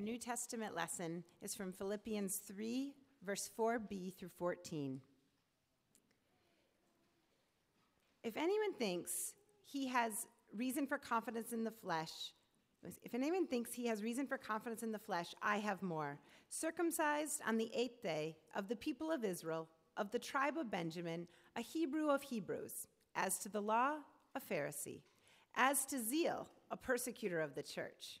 Our New Testament lesson is from Philippians 3, verse 4b through 14. If anyone thinks he has reason for confidence in the flesh, if anyone thinks he has reason for confidence in the flesh, I have more. Circumcised on the eighth day of the people of Israel, of the tribe of Benjamin, a Hebrew of Hebrews, as to the law, a Pharisee, as to zeal, a persecutor of the church,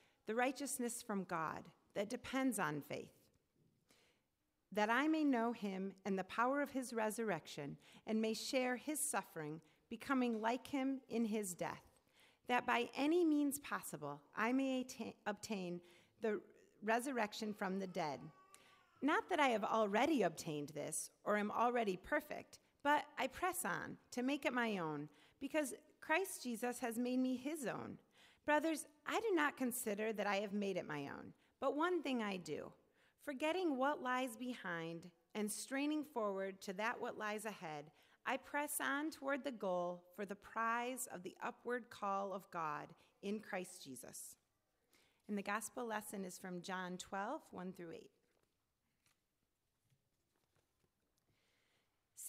the righteousness from God that depends on faith that I may know him and the power of his resurrection, and may share his suffering, becoming like him in his death, that by any means possible I may attain, obtain the resurrection from the dead. Not that I have already obtained this or am already perfect, but I press on to make it my own, because Christ Jesus has made me his own. Brothers, I do not consider that I have made it my own, but one thing I do Forgetting what lies behind and straining forward to that what lies ahead, I press on toward the goal for the prize of the upward call of God in Christ Jesus. And the gospel lesson is from John 12, 1 through 8.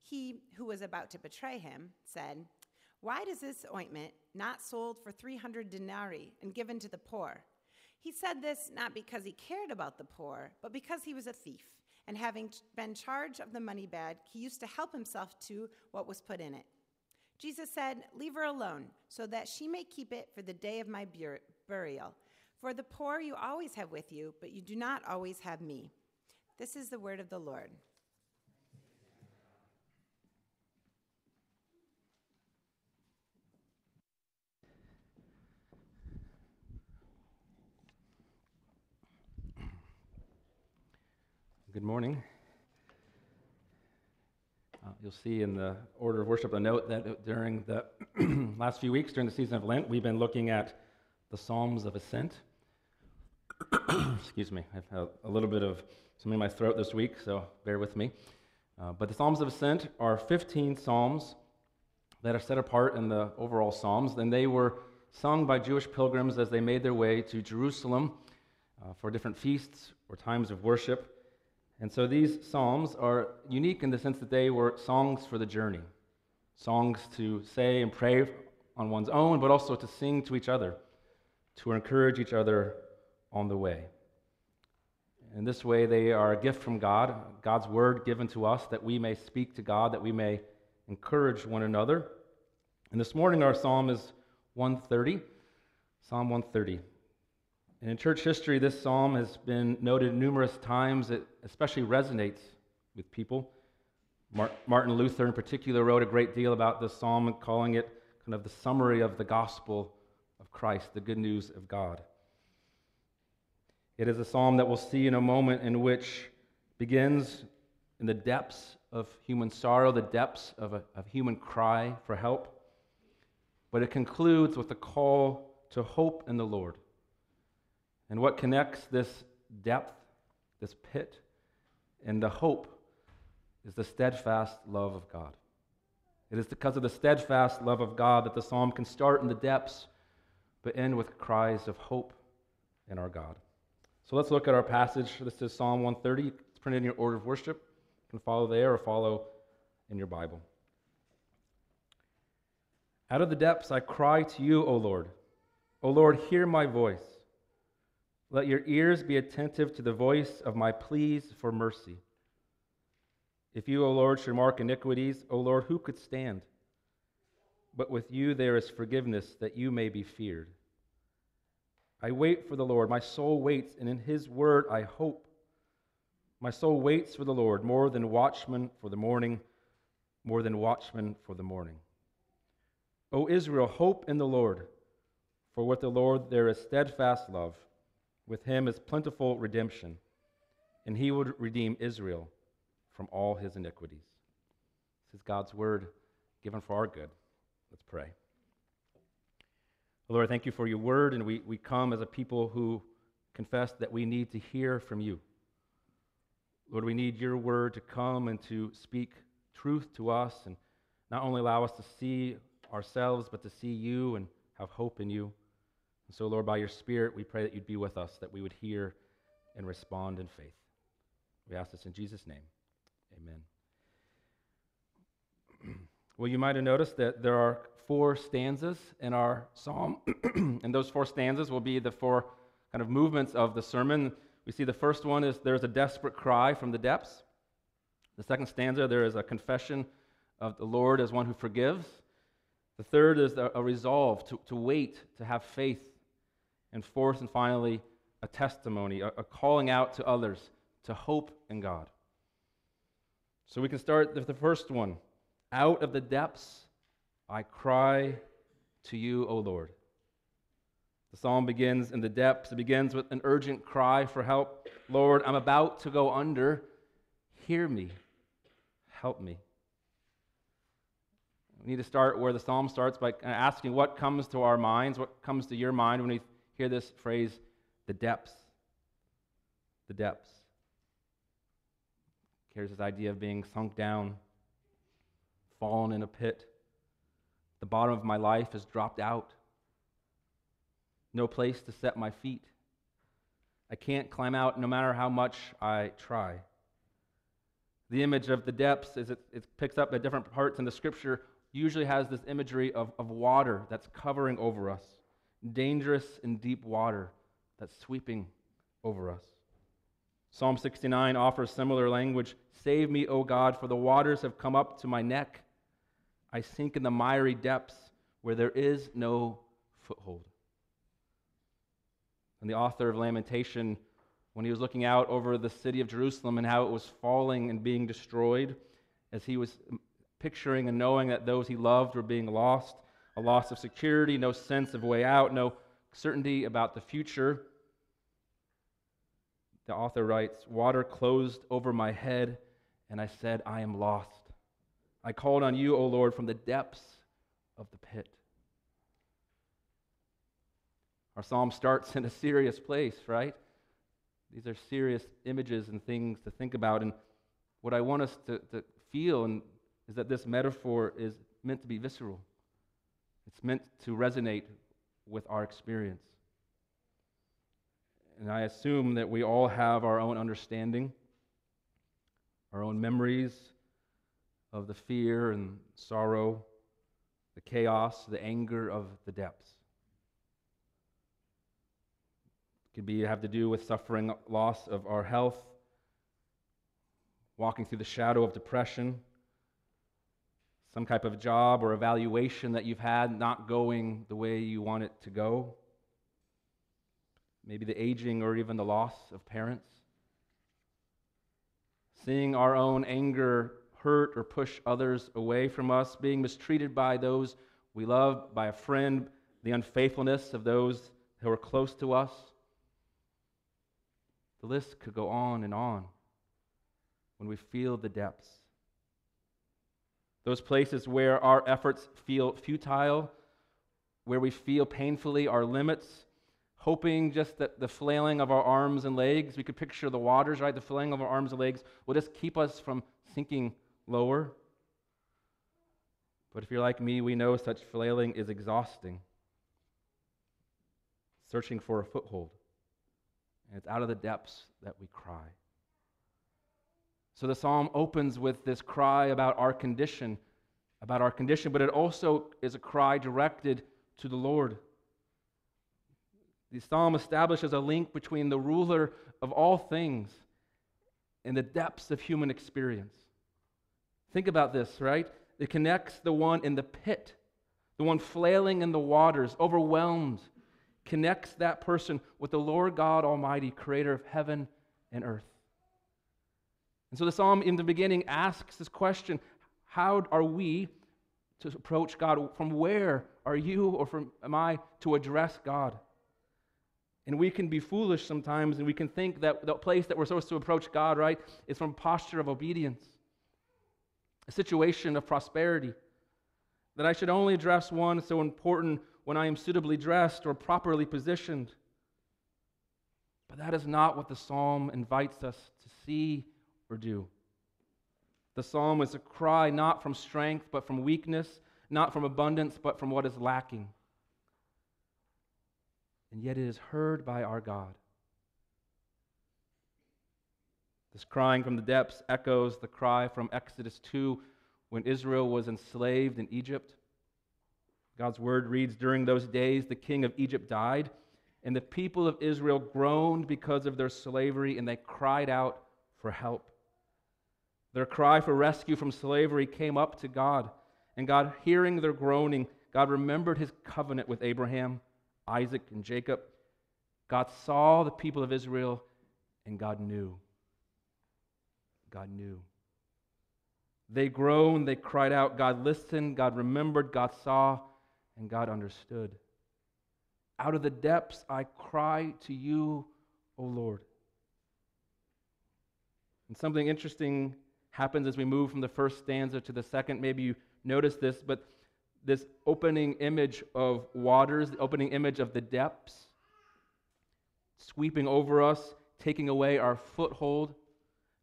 he who was about to betray him, said, Why does this ointment not sold for 300 denarii and given to the poor? He said this not because he cared about the poor, but because he was a thief, and having been charged of the money bag, he used to help himself to what was put in it. Jesus said, Leave her alone, so that she may keep it for the day of my burial. For the poor you always have with you, but you do not always have me. This is the word of the Lord. Morning. Uh, you'll see in the order of worship a note that during the last few weeks, during the season of Lent, we've been looking at the Psalms of Ascent. Excuse me, I've had a little bit of something in my throat this week, so bear with me. Uh, but the Psalms of Ascent are 15 Psalms that are set apart in the overall Psalms, and they were sung by Jewish pilgrims as they made their way to Jerusalem uh, for different feasts or times of worship. And so these psalms are unique in the sense that they were songs for the journey, songs to say and pray on one's own, but also to sing to each other, to encourage each other on the way. In this way, they are a gift from God, God's word given to us that we may speak to God, that we may encourage one another. And this morning, our psalm is 130, Psalm 130. And in church history, this psalm has been noted numerous times. It especially resonates with people. Martin Luther, in particular, wrote a great deal about this psalm, calling it kind of the summary of the gospel of Christ, the good news of God. It is a psalm that we'll see in a moment in which begins in the depths of human sorrow, the depths of a of human cry for help, but it concludes with a call to hope in the Lord. And what connects this depth, this pit, and the hope is the steadfast love of God. It is because of the steadfast love of God that the psalm can start in the depths but end with cries of hope in our God. So let's look at our passage. This is Psalm 130. It's printed in your order of worship. You can follow there or follow in your Bible. Out of the depths I cry to you, O Lord. O Lord, hear my voice. Let your ears be attentive to the voice of my pleas for mercy. If you, O Lord, should mark iniquities, O Lord, who could stand? But with you there is forgiveness, that you may be feared. I wait for the Lord. My soul waits, and in his word I hope. My soul waits for the Lord more than watchmen for the morning, more than watchmen for the morning. O Israel, hope in the Lord, for with the Lord there is steadfast love with him is plentiful redemption, and he will redeem Israel from all his iniquities. This is God's word given for our good. Let's pray. Lord, thank you for your word, and we, we come as a people who confess that we need to hear from you. Lord, we need your word to come and to speak truth to us and not only allow us to see ourselves, but to see you and have hope in you. And so, Lord, by your Spirit, we pray that you'd be with us, that we would hear and respond in faith. We ask this in Jesus' name. Amen. well, you might have noticed that there are four stanzas in our psalm, and those four stanzas will be the four kind of movements of the sermon. We see the first one is there's a desperate cry from the depths. The second stanza, there is a confession of the Lord as one who forgives. The third is a, resolve to, to wait, to have faith and fourth and finally, a testimony, a, a calling out to others to hope in God. So we can start with the first one. Out of the depths, I cry to you, O Lord. The psalm begins in the depths. It begins with an urgent cry for help. Lord, I'm about to go under. Hear me. Help me. We need to start where the psalm starts by asking what comes to our minds, what comes to your mind when we hear this phrase, the depths. The depths. Here's this idea of being sunk down, fallen in a pit. The bottom of my life has dropped out. No place to set my feet. I can't climb out no matter how much I try. The image of the depths, is it, it picks up at different parts in the scripture, usually has this imagery of, of water that's covering over us dangerous and deep water that's sweeping over us. Psalm 69 offers similar language Save me, O God, for the waters have come up to my neck. I sink in the miry depths where there is no foothold. And the author of Lamentation, when he was looking out over the city of Jerusalem and how it was falling and being destroyed, as he was picturing and knowing that those he loved were being lost, a loss of security, no sense of way out, no certainty about the future. The author writes Water closed over my head, and I said, I am lost. I called on you, O Lord, from the depths of the pit. Our psalm starts in a serious place, right? These are serious images and things to think about. And what I want us to, to feel and, is that this metaphor is meant to be visceral. It's meant to resonate with our experience. And I assume that we all have our own understanding, our own memories of the fear and sorrow, the chaos, the anger of the depths. It could be have to do with suffering loss of our health, walking through the shadow of depression, some type of job or evaluation that you've had not going the way you want it to go. Maybe the aging or even the loss of parents. Seeing our own anger hurt or push others away from us, being mistreated by those we love, by a friend, the unfaithfulness of those who are close to us. The list could go on and on when we feel the depths those places where our efforts feel futile, where we feel painfully our limits, hoping just that the flailing of our arms and legs, we could picture the waters, right? The flailing of our arms and legs will just keep us from sinking lower. But if you're like me, we know such flailing is exhausting. Searching for a foothold. And it's out of the depths that we cry. So the psalm opens with this cry about our condition, about our condition, but it also is a cry directed to the Lord. The psalm establishes a link between the ruler of all things and the depths of human experience. Think about this, right? It connects the one in the pit, the one flailing in the waters, overwhelmed, connects that person with the Lord God Almighty, creator of heaven and earth. And so the psalm in the beginning asks this question How are we to approach God? From where are you or from am I to address God? And we can be foolish sometimes and we can think that the place that we're supposed to approach God, right, is from posture of obedience, a situation of prosperity. That I should only address one so important when I am suitably dressed or properly positioned. But that is not what the psalm invites us to see or do. The psalm is a cry not from strength, but from weakness, not from abundance, but from what is lacking. And yet it is heard by our God. This crying from the depths echoes the cry from Exodus 2 when Israel was enslaved in Egypt. God's word reads During those days, the king of Egypt died, and the people of Israel groaned because of their slavery, and they cried out for help. Their cry for rescue from slavery came up to God. And God, hearing their groaning, God remembered his covenant with Abraham, Isaac, and Jacob. God saw the people of Israel, and God knew. God knew. They groaned, they cried out. God listened, God remembered, God saw, and God understood. Out of the depths I cry to you, O Lord. And something interesting happens as we move from the first stanza to the second. Maybe you notice this, but this opening image of waters, the opening image of the depths, sweeping over us, taking away our foothold,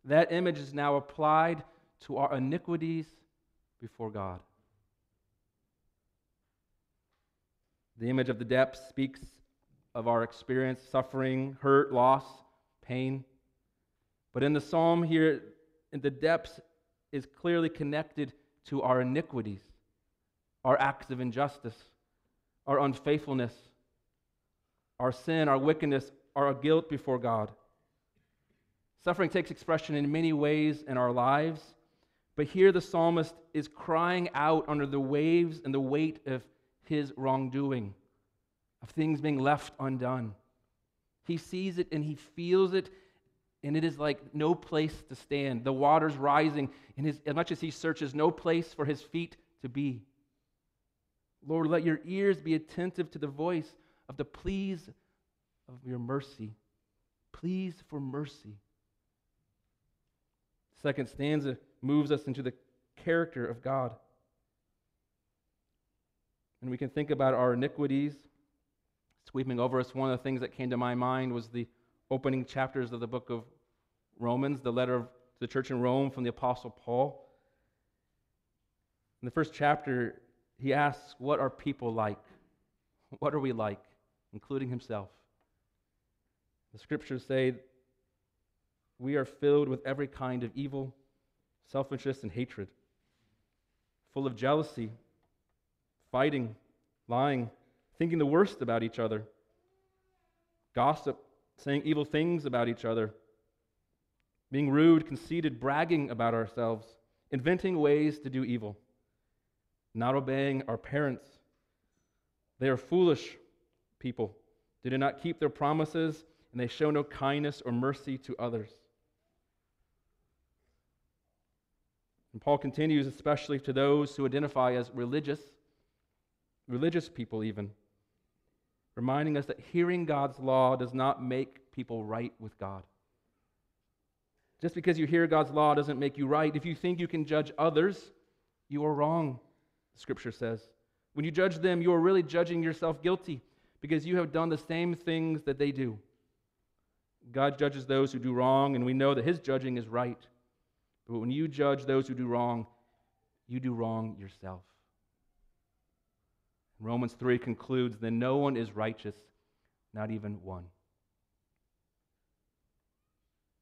that image is now applied to our iniquities before God. The image of the depths speaks of our experience, suffering, hurt, loss, pain. But in the psalm here, in the depths is clearly connected to our iniquities, our acts of injustice, our unfaithfulness, our sin, our wickedness, our guilt before God. Suffering takes expression in many ways in our lives, but here the psalmist is crying out under the waves and the weight of his wrongdoing, of things being left undone. He sees it and he feels it and it is like no place to stand. The water's rising, and his, as much as he searches, no place for his feet to be. Lord, let your ears be attentive to the voice of the pleas of your mercy. Please for mercy. Second stanza moves us into the character of God. And we can think about our iniquities sweeping over us. One of the things that came to my mind was the opening chapters of the book of Romans, the letter to the church in Rome from the Apostle Paul. In the first chapter, he asks, What are people like? What are we like? Including himself. The scriptures say, We are filled with every kind of evil, selfishness, and hatred, full of jealousy, fighting, lying, thinking the worst about each other, gossip, saying evil things about each other being rude, conceited, bragging about ourselves, inventing ways to do evil, not obeying our parents. They are foolish people. They do not keep their promises, and they show no kindness or mercy to others. And Paul continues, especially to those who identify as religious, religious people, even, reminding us that hearing God's law does not make people right with God. Just because you hear God's law doesn't make you right. If you think you can judge others, you are wrong, scripture says. When you judge them, you are really judging yourself guilty because you have done the same things that they do. God judges those who do wrong, and we know that his judging is right. But when you judge those who do wrong, you do wrong yourself. Romans 3 concludes that no one is righteous, not even one.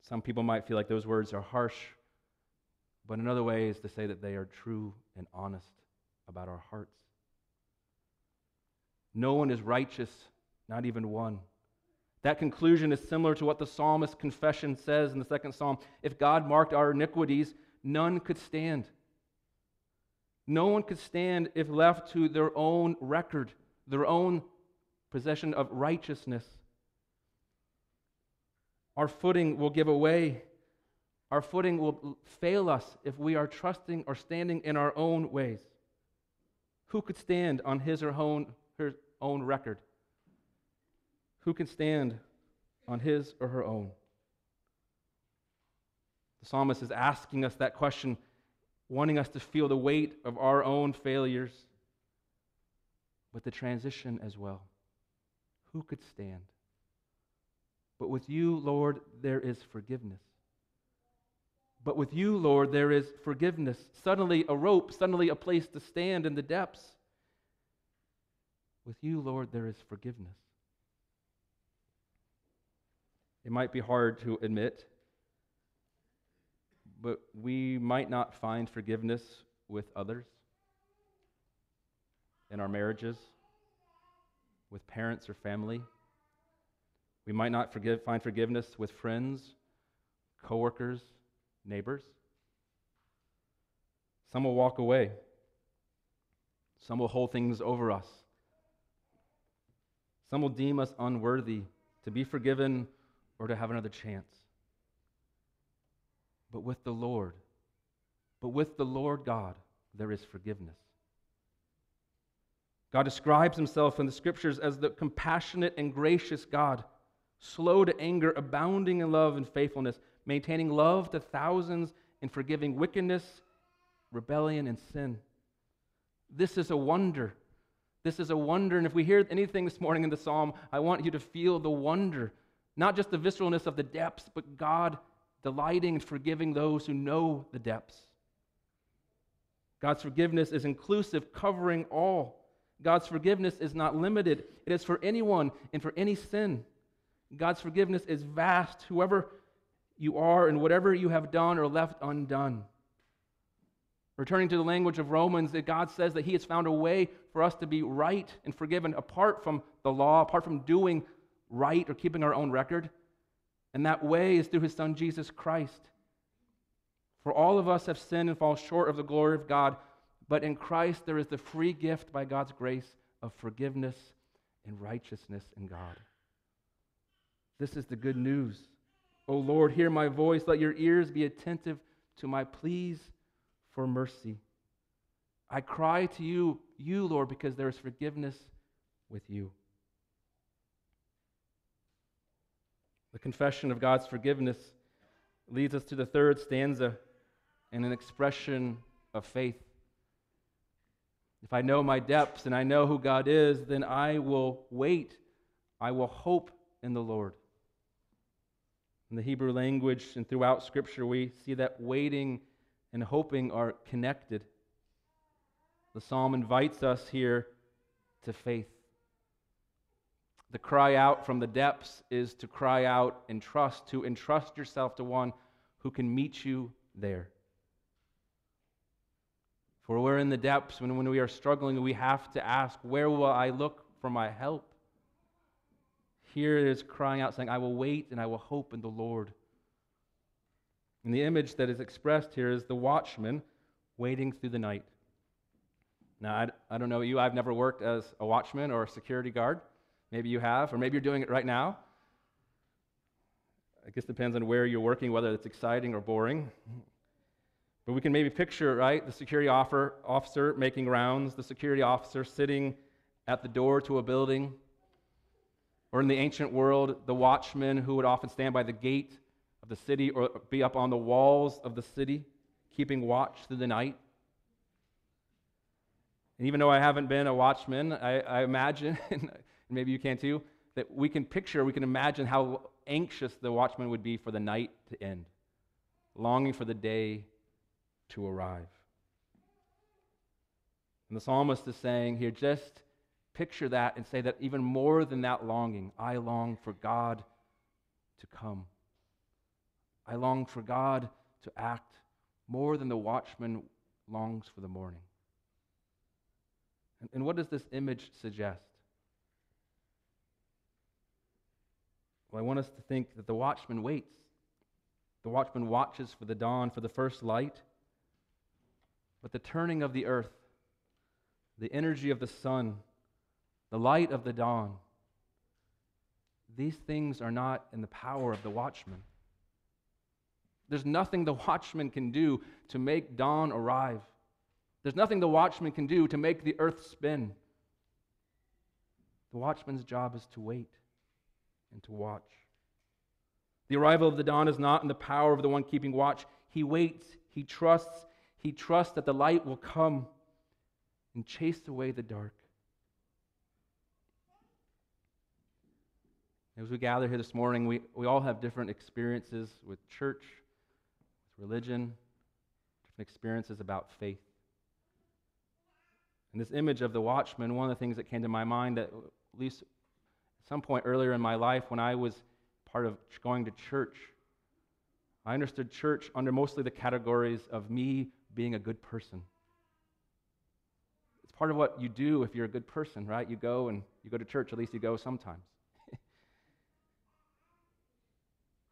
Some people might feel like those words are harsh, but another way is to say that they are true and honest about our hearts. No one is righteous, not even one. That conclusion is similar to what the psalmist's confession says in the second psalm. If God marked our iniquities, none could stand. No one could stand if left to their own record, their own possession of righteousness. Our footing will give away. Our footing will fail us if we are trusting or standing in our own ways. Who could stand on his or own, her own record? Who can stand on his or her own? The psalmist is asking us that question, wanting us to feel the weight of our own failures, but the transition as well. Who could stand? But with you, Lord, there is forgiveness. But with you, Lord, there is forgiveness. Suddenly a rope, suddenly a place to stand in the depths. With you, Lord, there is forgiveness. It might be hard to admit, but we might not find forgiveness with others, in our marriages, with parents or family. We might not forgive, find forgiveness with friends, coworkers, neighbors. Some will walk away. Some will hold things over us. Some will deem us unworthy to be forgiven or to have another chance. But with the Lord, but with the Lord God, there is forgiveness. God describes himself in the scriptures as the compassionate and gracious God, slow to anger, abounding in love and faithfulness, maintaining love to thousands, and forgiving wickedness, rebellion, and sin. This is a wonder. This is a wonder. And if we hear anything this morning in the psalm, I want you to feel the wonder, not just the visceralness of the depths, but God delighting and forgiving those who know the depths. God's forgiveness is inclusive, covering all. God's forgiveness is not limited, it is for anyone and for any sin. God's forgiveness is vast, whoever you are and whatever you have done or left undone. Returning to the language of Romans, that God says that He has found a way for us to be right and forgiven apart from the law, apart from doing right or keeping our own record. And that way is through His Son, Jesus Christ. For all of us have sinned and fall short of the glory of God, but in Christ there is the free gift by God's grace of forgiveness and righteousness in God. This is the good news. O Lord, hear my voice. Let your ears be attentive to my pleas for mercy. I cry to you, you, Lord, because there is forgiveness with you. The confession of God's forgiveness leads us to the third stanza and an expression of faith. If I know my depths and I know who God is, then I will wait. I will hope in the Lord. In the Hebrew language and throughout Scripture, we see that waiting and hoping are connected. The psalm invites us here to faith. The cry out from the depths is to cry out and trust, to entrust yourself to one who can meet you there. For we're in the depths when, when we are struggling, we have to ask, Where will I look for my help? Here it is crying out, saying, I will wait and I will hope in the Lord. And the image that is expressed here is the watchman waiting through the night. Now, I, I don't know you, I've never worked as a watchman or a security guard. Maybe you have, or maybe you're doing it right now. I guess it depends on where you're working, whether it's exciting or boring. But we can maybe picture, right, the security officer making rounds, the security officer sitting at the door to a building. Or in the ancient world, the watchman who would often stand by the gate of the city or be up on the walls of the city, keeping watch through the night. And even though I haven't been a watchman, I, I imagine, and maybe you can too, that we can picture, we can imagine how anxious the watchman would be for the night to end, longing for the day to arrive. And the psalmist is saying here, just picture that and say that even more than that longing, I long for God to come. I long for God to act more than the watchman longs for the morning. And, and what does this image suggest? Well, I want us to think that the watchman waits. The watchman watches for the dawn, for the first light. But the turning of the earth, the energy of the sun, the light of the dawn, these things are not in the power of the watchman. There's nothing the watchman can do to make dawn arrive. There's nothing the watchman can do to make the earth spin. The watchman's job is to wait and to watch. The arrival of the dawn is not in the power of the one keeping watch. He waits, he trusts, he trusts that the light will come and chase away the dark. As we gather here this morning, we, we all have different experiences with church, with religion, different experiences about faith. And this image of the watchman, one of the things that came to my mind that at least at some point earlier in my life when I was part of going to church, I understood church under mostly the categories of me being a good person. It's part of what you do if you're a good person, right? You go and you go to church, at least you go sometimes.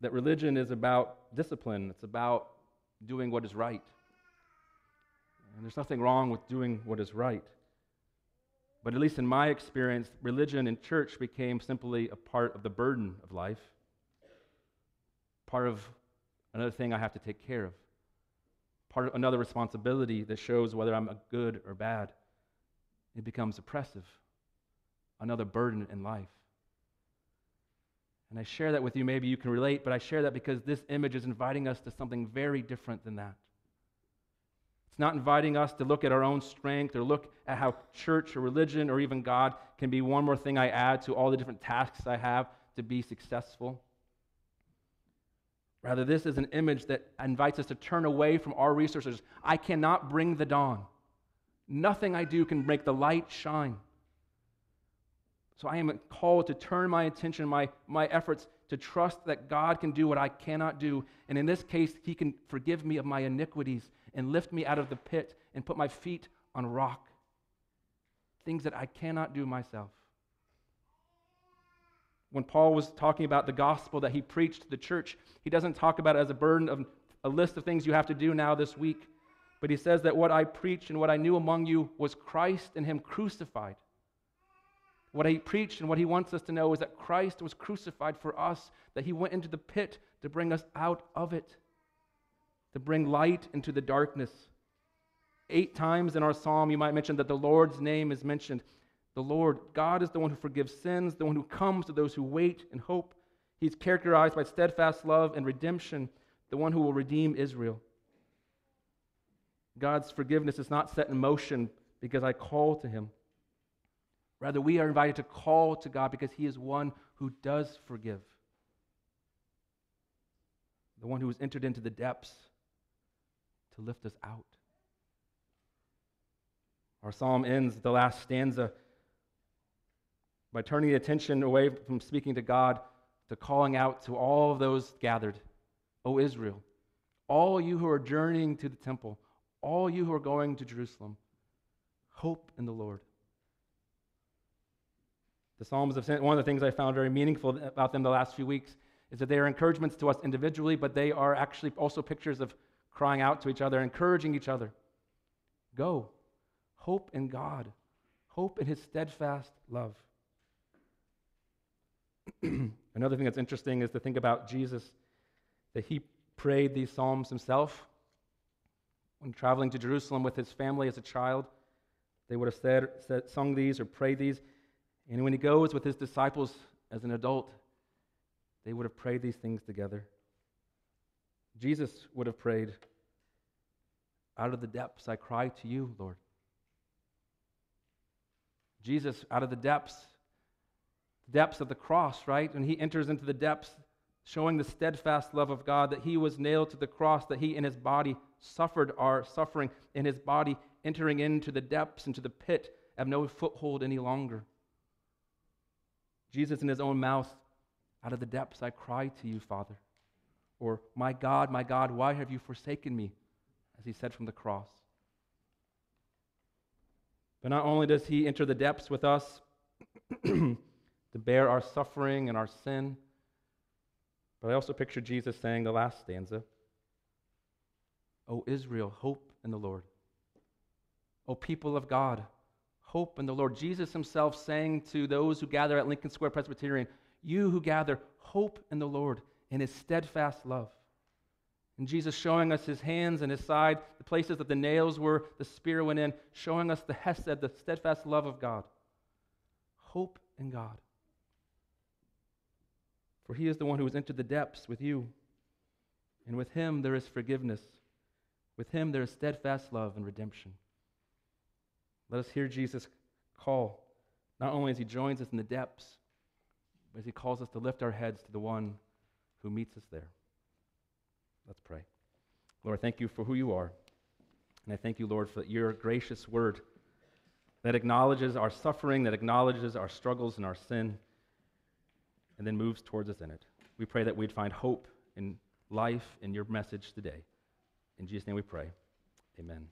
That religion is about discipline, it's about doing what is right. And there's nothing wrong with doing what is right. But at least in my experience, religion and church became simply a part of the burden of life, part of another thing I have to take care of, part of another responsibility that shows whether I'm a good or bad. It becomes oppressive, another burden in life. And I share that with you. Maybe you can relate, but I share that because this image is inviting us to something very different than that. It's not inviting us to look at our own strength or look at how church or religion or even God can be one more thing I add to all the different tasks I have to be successful. Rather, this is an image that invites us to turn away from our resources. I cannot bring the dawn. Nothing I do can make the light shine. So I am called to turn my attention, my, my efforts to trust that God can do what I cannot do. And in this case, He can forgive me of my iniquities and lift me out of the pit and put my feet on rock. Things that I cannot do myself. When Paul was talking about the gospel that he preached to the church, he doesn't talk about it as a burden of a list of things you have to do now this week, but he says that what I preached and what I knew among you was Christ and Him crucified. What he preached and what he wants us to know is that Christ was crucified for us, that he went into the pit to bring us out of it to bring light into the darkness. Eight times in our psalm, you might mention that the Lord's name is mentioned. The Lord, God, is the one who forgives sins, the one who comes to those who wait and hope. He's characterized by steadfast love and redemption, the one who will redeem Israel. God's forgiveness is not set in motion because I call to him. Rather, we are invited to call to God because he is one who does forgive. The one who has entered into the depths to lift us out. Our psalm ends the last stanza by turning the attention away from speaking to God to calling out to all of those gathered, O Israel, all you who are journeying to the temple, all you who are going to Jerusalem, hope in the Lord. The Psalms of one of the things I found very meaningful about them the last few weeks is that they are encouragements to us individually, but they are actually also pictures of crying out to each other, encouraging each other. Go. Hope in God. Hope in his steadfast love. Another thing that's interesting is to think about Jesus, that he prayed these psalms himself. When traveling to Jerusalem with his family as a child, they would have said, said, sung these or prayed these. And when he goes with his disciples as an adult, they would have prayed these things together. Jesus would have prayed, Out of the depths I cry to you, Lord. Jesus, out of the depths, depths of the cross, right? When he enters into the depths, showing the steadfast love of God, that he was nailed to the cross, that he in his body suffered our suffering, in his body entering into the depths, into the pit, have no foothold any longer. Jesus, in his own mouth, out of the depths I cry to you, Father. Or, My God, my God, why have you forsaken me? As he said from the cross. But not only does he enter the depths with us to bear our suffering and our sin, But I also picture Jesus saying the last stanza O Israel, hope in the Lord. O people of God, hope in the Lord. Jesus himself saying to those who gather at Lincoln Square Presbyterian, You who gather, hope in the Lord in his steadfast love. And Jesus showing us his hands and his side, the places that the nails were, the spear went in, showing us the hesed, the steadfast love of God. Hope in God. For he is the one who has entered the depths with you. And with him there is forgiveness. With him there is steadfast love and redemption. Let us hear Jesus call, not only as he joins us in the depths, but as he calls us to lift our heads to the one who meets us there. Let's pray. Lord, thank you for who you are. And I thank you, Lord, for your gracious word that acknowledges our suffering, that acknowledges our struggles and our sin, and then moves towards us in it. We pray that we'd find hope in life in your message today. In Jesus' name we pray. Amen.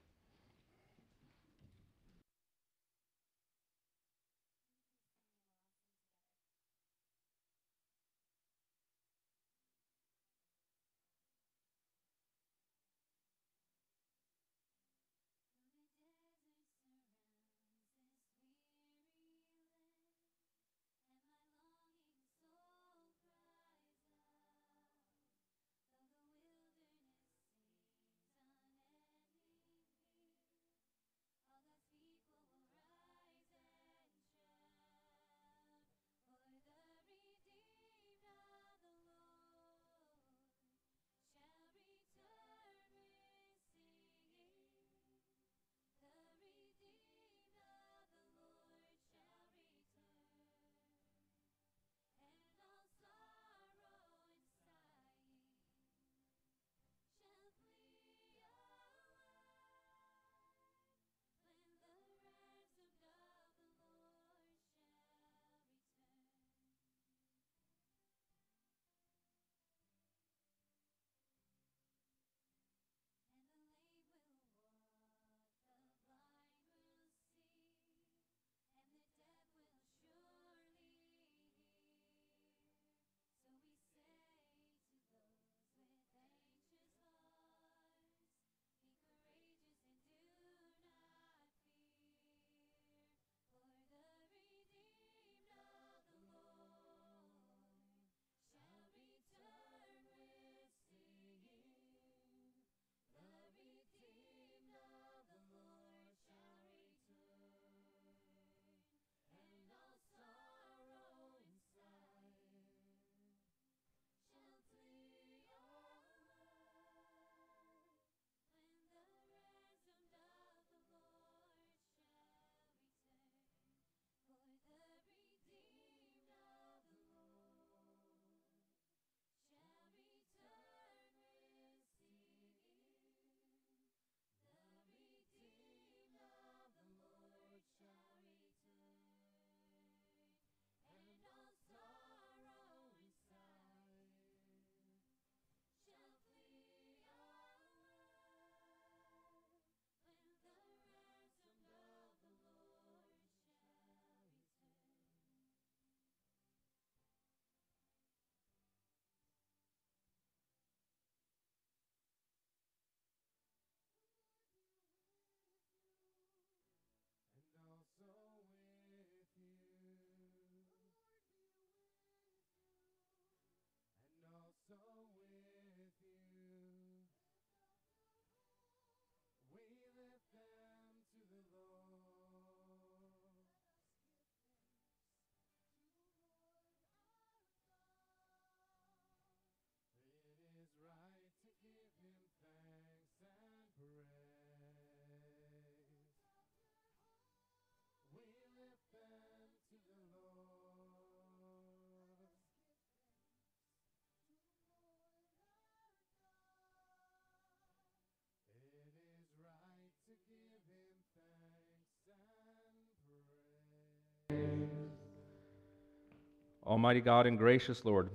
Almighty God and gracious Lord,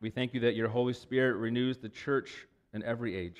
we thank you that your Holy Spirit renews the church in every age.